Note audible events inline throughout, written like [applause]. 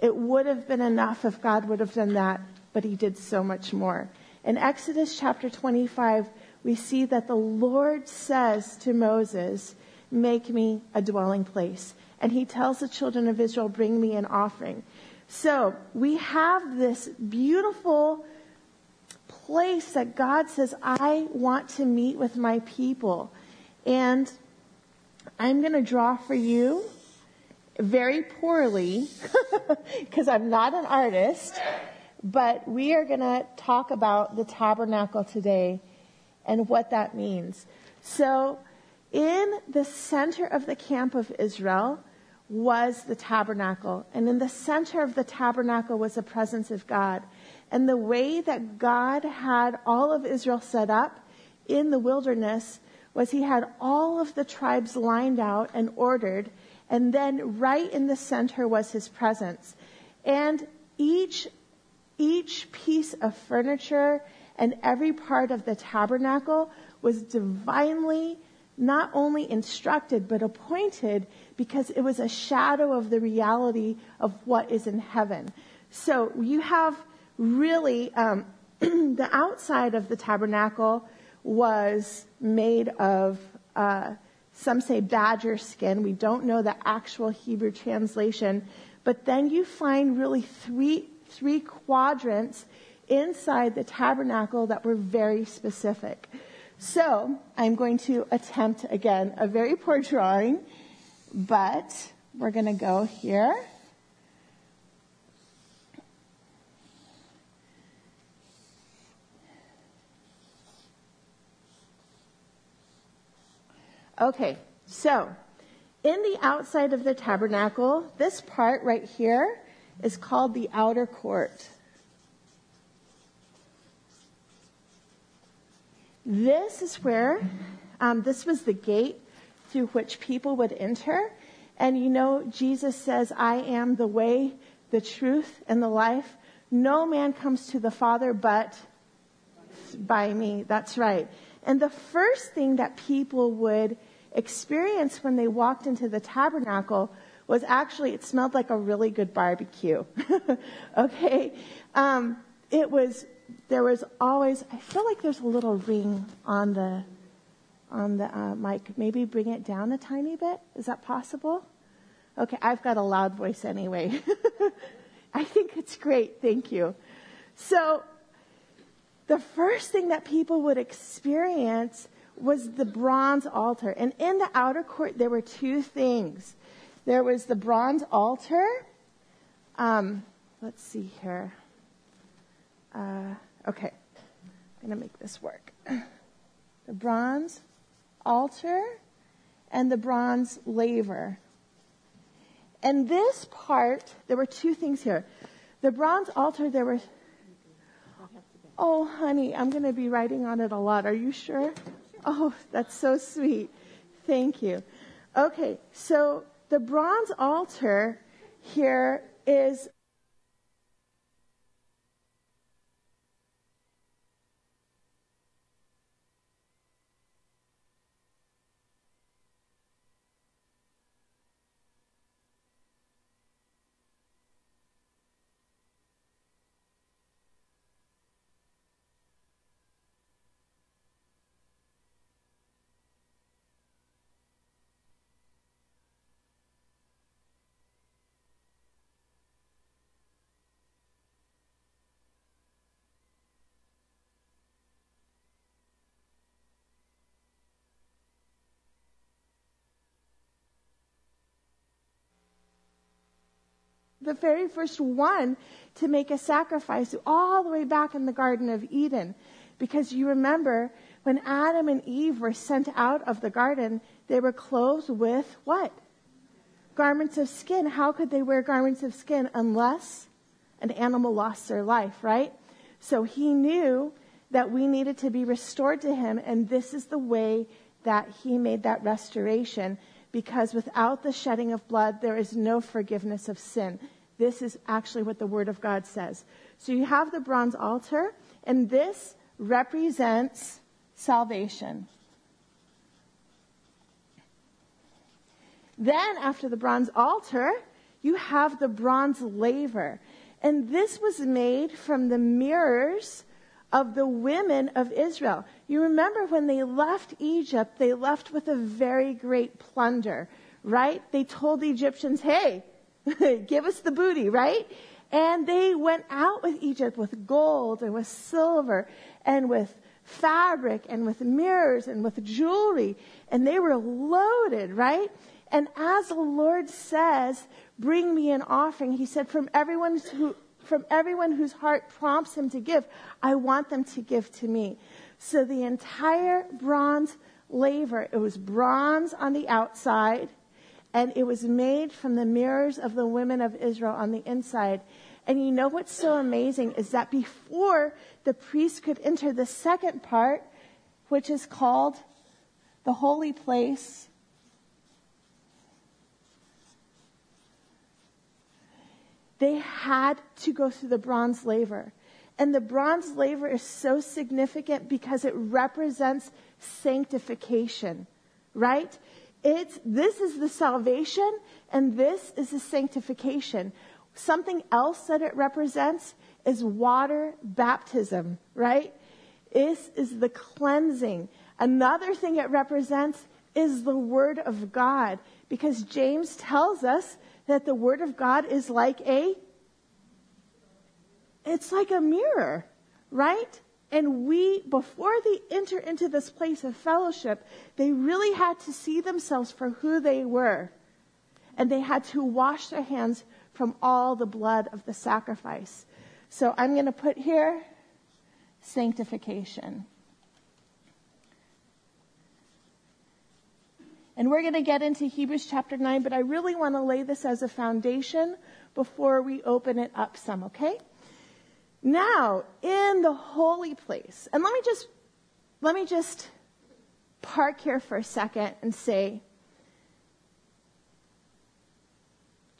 It would have been enough if God would have done that, but he did so much more. In Exodus chapter 25, we see that the Lord says to Moses, Make me a dwelling place. And he tells the children of Israel, Bring me an offering. So we have this beautiful place that God says, I want to meet with my people. And I'm going to draw for you very poorly [laughs] because I'm not an artist, but we are going to talk about the tabernacle today and what that means. So, in the center of the camp of Israel was the tabernacle, and in the center of the tabernacle was the presence of God. And the way that God had all of Israel set up in the wilderness was he had all of the tribes lined out and ordered, and then right in the center was his presence. And each, each piece of furniture and every part of the tabernacle was divinely not only instructed but appointed because it was a shadow of the reality of what is in heaven. So you have really um, [clears throat] the outside of the tabernacle was made of, uh, some say badger skin. We don't know the actual Hebrew translation. But then you find really three, three quadrants inside the tabernacle that were very specific. So I'm going to attempt again a very poor drawing, but we're going to go here. Okay, so in the outside of the tabernacle, this part right here is called the outer court. This is where, um, this was the gate through which people would enter. And you know, Jesus says, I am the way, the truth, and the life. No man comes to the Father but by me. That's right. And the first thing that people would experience when they walked into the tabernacle was actually it smelled like a really good barbecue. [laughs] okay, um, it was. There was always. I feel like there's a little ring on the on the uh, mic. Maybe bring it down a tiny bit. Is that possible? Okay, I've got a loud voice anyway. [laughs] I think it's great. Thank you. So, the first thing that people would experience was the bronze altar. And in the outer court, there were two things. There was the bronze altar. Um, let's see here. Uh, okay, I'm going to make this work. [clears throat] The bronze altar and the bronze laver. And this part, there were two things here. The bronze altar, there were. Oh, honey, I'm going to be writing on it a lot. Are you sure? Oh, that's so sweet. Thank you. Okay, so the bronze altar here is the very first one to make a sacrifice all the way back in the Garden of Eden. Because you remember when Adam and Eve were sent out of the garden, they were clothed with what? Garments of skin. How could they wear garments of skin unless an animal lost their life, right? So he knew that we needed to be restored to him, and this is the way that he made that restoration because without the shedding of blood, there is no forgiveness of sin. This is actually what the Word of God says. So you have the bronze altar, and this represents salvation. Then, after the bronze altar, you have the bronze laver. And this was made from the mirrors of the women of Israel. You remember when they left Egypt, they left with a very great plunder, right? They told the Egyptians, hey, [laughs] give us the booty, right? And they went out with Egypt with gold and with silver and with fabric and with mirrors and with jewelry. And they were loaded, right? And as the Lord says, bring me an offering, he said, from everyone who, from everyone whose heart prompts him to give, I want them to give to me. So the entire bronze laver, it was bronze on the outside, and it was made from the mirrors of the women of Israel on the inside. And you know what's so amazing is that before the priest could enter the second part, which is called the holy place, they had to go through the bronze laver. And the bronze laver is so significant because it represents sanctification, right? It's, this is the salvation and this is the sanctification. Something else that it represents is water baptism, right? This is the cleansing. Another thing it represents is the Word of God because James tells us that the Word of God is like a, it's like a mirror, right? And we, before they enter into this place of fellowship, they really had to see themselves for who they were. And they had to wash their hands from all the blood of the sacrifice. So I'm going to put here sanctification. And we're going to get into Hebrews chapter 9, but I really want to lay this as a foundation before we open it up some, okay? Now, in the holy place, and let me just, let me just park here for a second and say,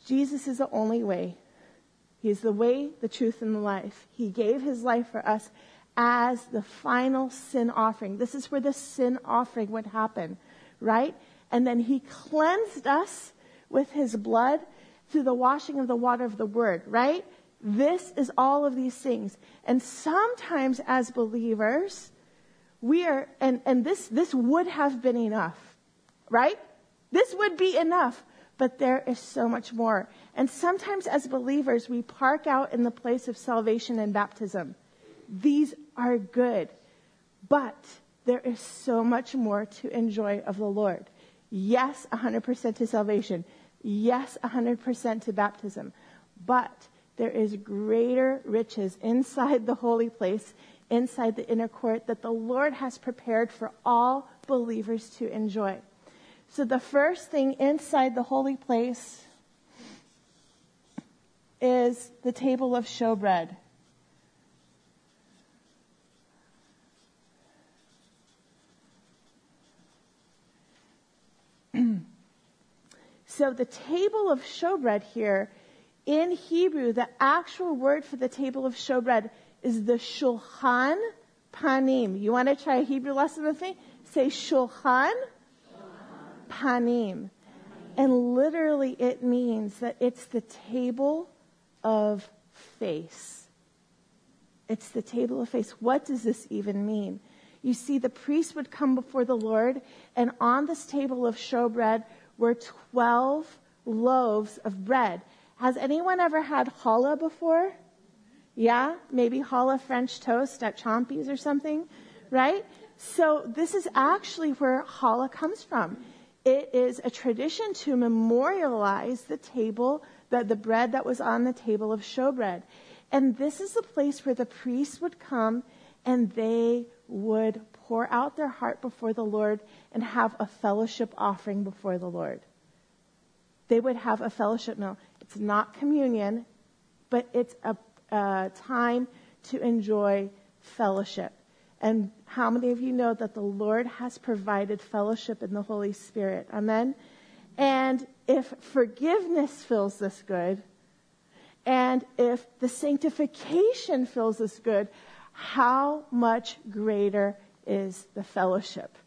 Jesus is the only way. He is the way, the truth, and the life. He gave his life for us as the final sin offering. This is where the sin offering would happen, right? And then he cleansed us with his blood through the washing of the water of the word, right? This is all of these things. And sometimes as believers, we are, and, and this, this would have been enough, right? This would be enough, but there is so much more. And sometimes as believers, we park out in the place of salvation and baptism. These are good, but there is so much more to enjoy of the Lord. Yes, 100% to salvation. Yes, 100% to baptism. But there is greater riches inside the holy place, inside the inner court that the Lord has prepared for all believers to enjoy. So the first thing inside the holy place is the table of showbread. [clears throat] so the table of showbread here in Hebrew, the actual word for the table of showbread is the shulchan panim. You want to try a Hebrew lesson with me? Say shulchan panim. And literally it means that it's the table of face. It's the table of face. What does this even mean? You see, the priest would come before the Lord, and on this table of showbread were 12 loaves of bread. Has anyone ever had challah before? Yeah? Maybe challah French toast at Chompie's or something, right? So this is actually where challah comes from. It is a tradition to memorialize the table, the, the bread that was on the table of showbread. And this is the place where the priests would come and they would pour out their heart before the Lord and have a fellowship offering before the Lord. They would have a fellowship meal. It's not communion, but it's a, a time to enjoy fellowship. And how many of you know that the Lord has provided fellowship in the Holy Spirit? Amen? And if forgiveness feels this good, and if the sanctification feels this good, how much greater is the fellowship?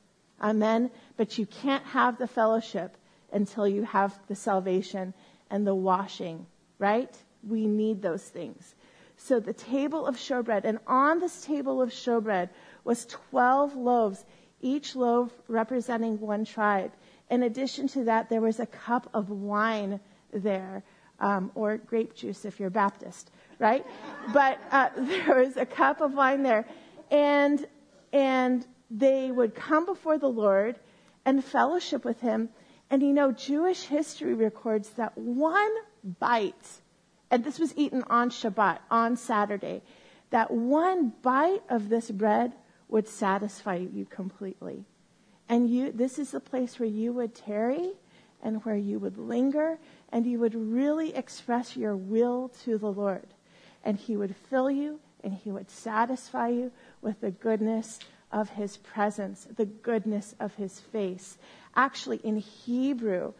Amen? But you can't have the fellowship until you have the salvation and the washing, right? We need those things. So the table of showbread, and on this table of showbread was 12 loaves, each loaf representing one tribe. In addition to that, there was a cup of wine there, um, or grape juice if you're Baptist, right? but uh, [laughs] there was a cup of wine there, and and they would come before the Lord and fellowship with Him. And you know, Jewish history records that one bite, and this was eaten on Shabbat, on Saturday, that one bite of this bread would satisfy you completely. And you, this is the place where you would tarry and where you would linger and you would really express your will to the Lord. And He would fill you and He would satisfy you with the goodness of His presence, the goodness of His face. Actually, in Hebrew,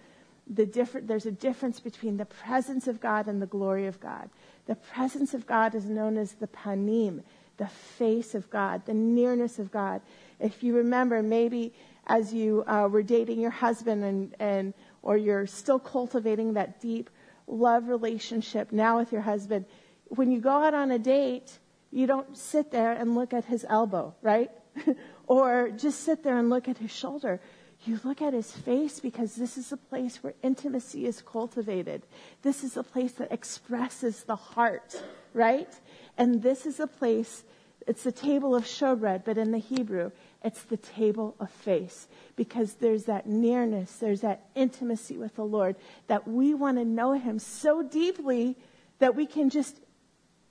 the different, there's a difference between the presence of God and the glory of God. The presence of God is known as the panim, the face of God, the nearness of God. If you remember, maybe as you uh, were dating your husband and, and or you're still cultivating that deep love relationship now with your husband, when you go out on a date, you don't sit there and look at his elbow, right? [laughs] or just sit there and look at his shoulder. You look at his face because this is a place where intimacy is cultivated. This is a place that expresses the heart, right? And this is a place, it's the table of showbread, but in the Hebrew, it's the table of face because there's that nearness, there's that intimacy with the Lord that we want to know Him so deeply that we can just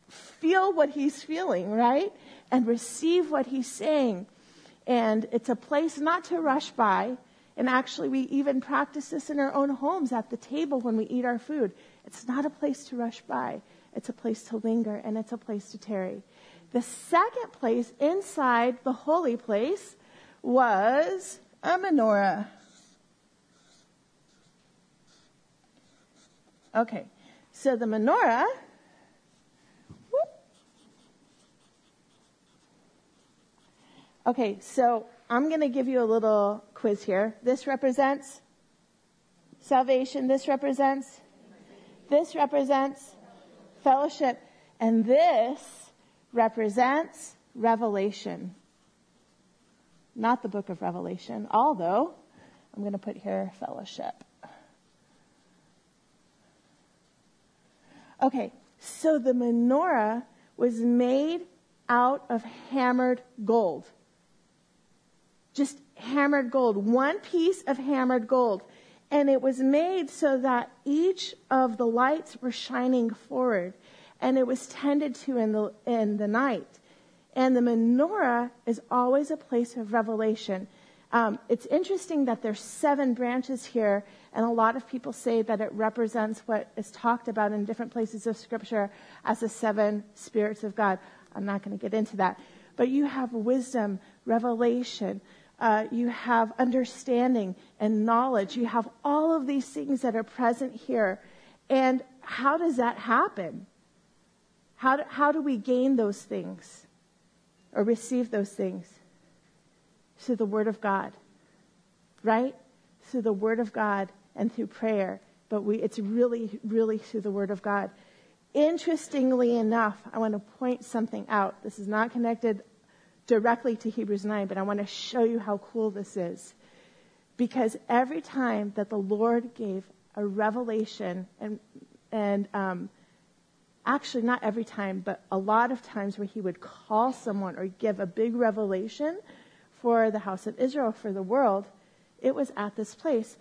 feel what He's feeling, right? And receive what He's saying. And it's a place not to rush by. And actually, we even practice this in our own homes at the table when we eat our food. It's not a place to rush by. It's a place to linger and it's a place to tarry. The second place inside the holy place was a menorah. Okay, so the menorah. Okay, so I'm going to give you a little quiz here. This represents salvation. This represents. This represents fellowship. And this represents revelation. Not the book of Revelation, although I'm going to put here fellowship. Okay, so the menorah was made out of hammered gold. Just hammered gold, one piece of hammered gold. And it was made so that each of the lights were shining forward and it was tended to in the, in the night. And the menorah is always a place of revelation. Um, it's interesting that there's seven branches here, and a lot of people say that it represents what is talked about in different places of Scripture as the seven spirits of God. I'm not going to get into that. But you have wisdom, revelation, uh, you have understanding and knowledge. You have all of these things that are present here. And how does that happen? How do, how do we gain those things or receive those things? Through the Word of God, right? Through the Word of God and through prayer. But we, it's really, really through the Word of God. Interestingly enough, I want to point something out. This is not connected directly to Hebrews 9, but I want to show you how cool this is. Because every time that the Lord gave a revelation and, and um, actually not every time, but a lot of times where he would call someone or give a big revelation for the house of Israel, for the world, it was at this place.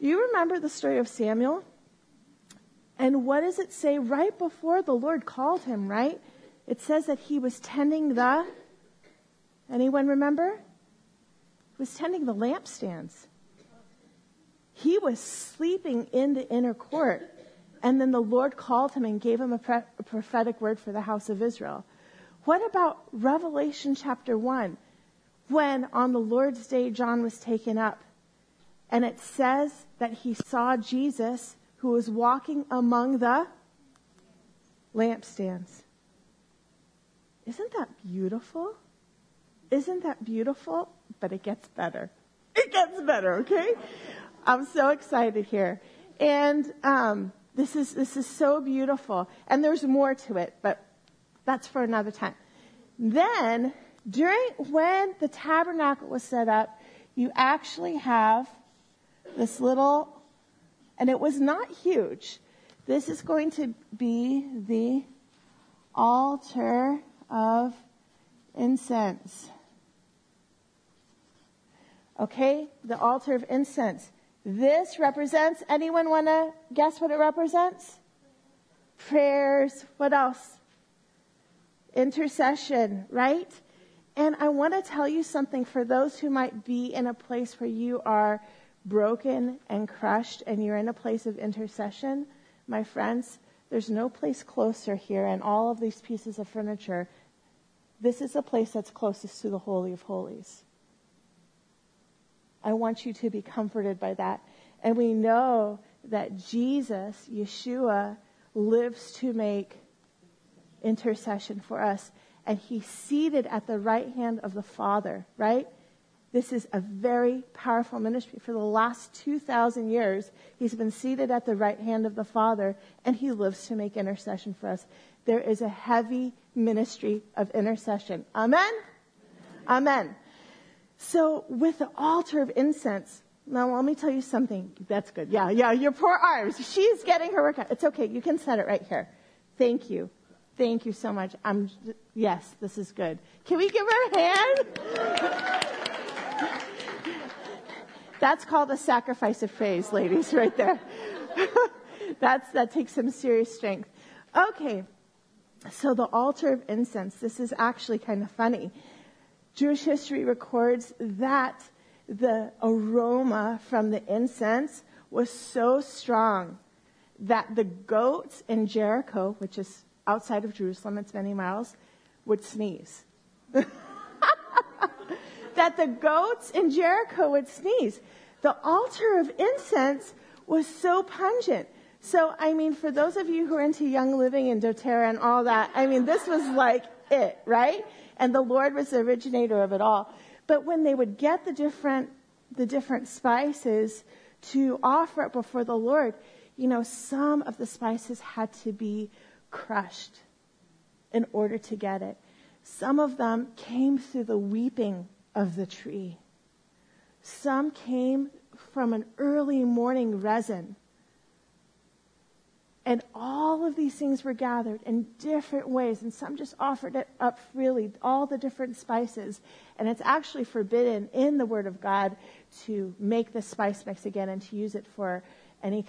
Do you remember the story of Samuel? And what does it say right before the Lord called him, right? It says that he was tending the, anyone remember? He was tending the lampstands. He was sleeping in the inner court. And then the Lord called him and gave him a, pre- a prophetic word for the house of Israel. What about Revelation chapter 1? When on the Lord's day John was taken up. And it says that he saw Jesus who was walking among the lampstands. Isn't that beautiful? Isn't that beautiful? But it gets better. It gets better, okay? I'm so excited here. And um, This is, this is so beautiful. And there's more to it, but that's for another time. Then, during, when the tabernacle was set up, you actually have this little, and it was not huge. This is going to be the altar of incense. Okay, the altar of incense. This represents, anyone want to guess what it represents? Prayers. What else? Intercession, right? And I want to tell you something for those who might be in a place where you are broken and crushed and you're in a place of intercession. My friends, there's no place closer here in all of these pieces of furniture. This is a place that's closest to the Holy of Holies. I want you to be comforted by that. And we know that Jesus, Yeshua, lives to make intercession for us. And he's seated at the right hand of the Father, right? This is a very powerful ministry. For the last 2,000 years, he's been seated at the right hand of the Father, and he lives to make intercession for us. There is a heavy ministry of intercession. Amen? Amen. So, with the altar of incense, now let me tell you something. That's good. Yeah, yeah, your poor arms. She's getting her workout. It's okay. You can set it right here. Thank you. Thank you so much. I'm, yes, this is good. Can we give her a hand? [laughs] That's called a sacrifice of praise, ladies, right there. [laughs] That's, that takes some serious strength. Okay. So the altar of incense, this is actually kind of funny. Jewish history records that the aroma from the incense was so strong that the goats in Jericho, which is outside of Jerusalem, it's many miles, would sneeze. [laughs] that the goats in Jericho would sneeze. The altar of incense was so pungent. So, I mean, for those of you who are into Young Living and doTERRA and all that, I mean, this was like it, right? And the Lord was the originator of it all. But when they would get the different, the different spices to offer it before the Lord, you know, some of the spices had to be crushed in order to get it. Some of them came through the weeping of the tree. Some came from an early morning resin. And all of these things were gathered in different ways, and some just offered it up freely, all the different spices. And it's actually forbidden in the Word of God to make the spice mix again and to use it for any